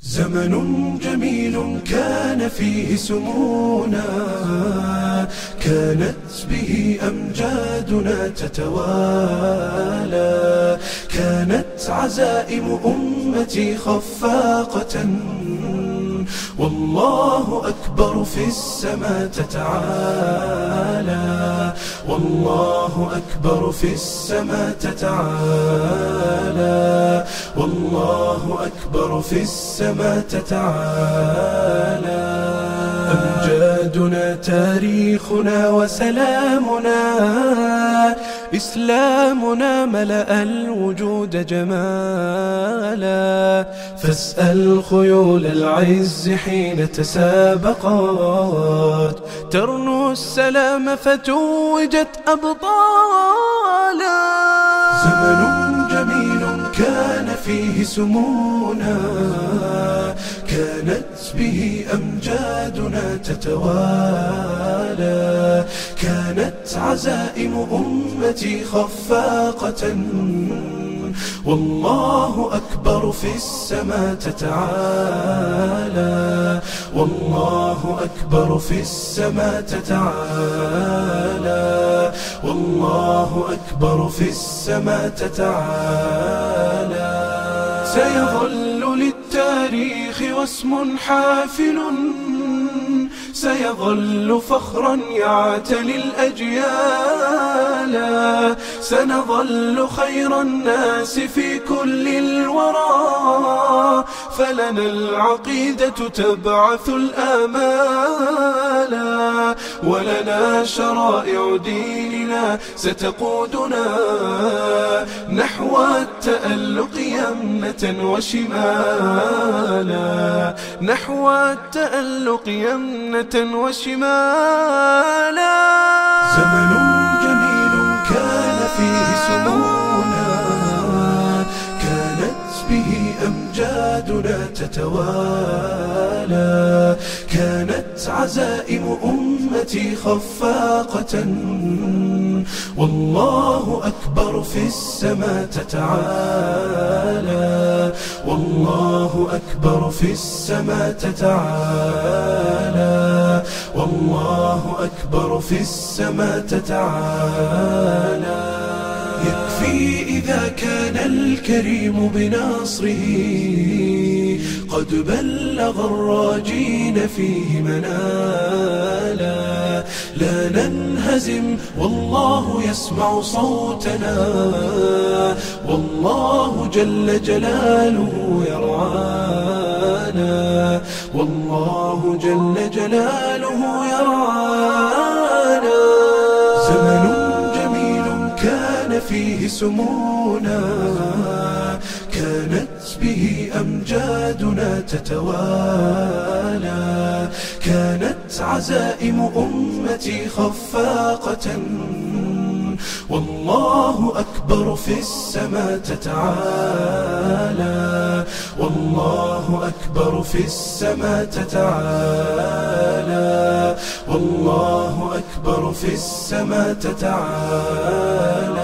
زمن جميل كان فيه سمونا كانت به أمجادنا تتوالى كانت عزائم أمتي خفاقة. والله أكبر في السماء تتعالى. والله أكبر في السماء تتعالى والله أكبر في السماء تتعالى أمجادنا تاريخنا وسلامنا. إسلامنا ملأ الوجود جمالا. فاسأل خيول العز حين تسابقت ترنو السلام فتوجت أبطالا. زمن جميل كان فيه سمونا. كانت به أمجادنا تتوالى. كانت عزائم أمتي خفاقة. والله أكبر في السماء تتعالى. والله أكبر في السماء تتعالى. والله أكبر في السماء تتعالى. سيظل للتاريخ واسم حافل. سيظل فخرا يعتلي الأجيال. سنظل خير الناس في كل الورى. فلنا العقيدة تبعث الآمال. ولنا شرائع ديننا ستقودنا. نحو التألق يمنة وشمالا. نحو التألق يمنة وشمالا. زمن أمجادنا تتوالى. كانت عزائم أمتي خفاقة. والله أكبر في السماء تتعالى. والله أكبر في السماء تتعالى. والله أكبر في السماء تتعالى. يكفي إذا كان الكريم بنصره قد بلغ الراجين فيه منالا. لا ننهزم والله يسمع صوتنا. والله جل جلاله يرعانا. والله جل جلاله يرعانا. زمن فيه سمونا كانت به أمجادنا تتوالى كانت عزائم أمتي خفاقة والله أكبر في السماء تتعالى والله أكبر في السماء تتعالى والله أكبر في السماء تتعالى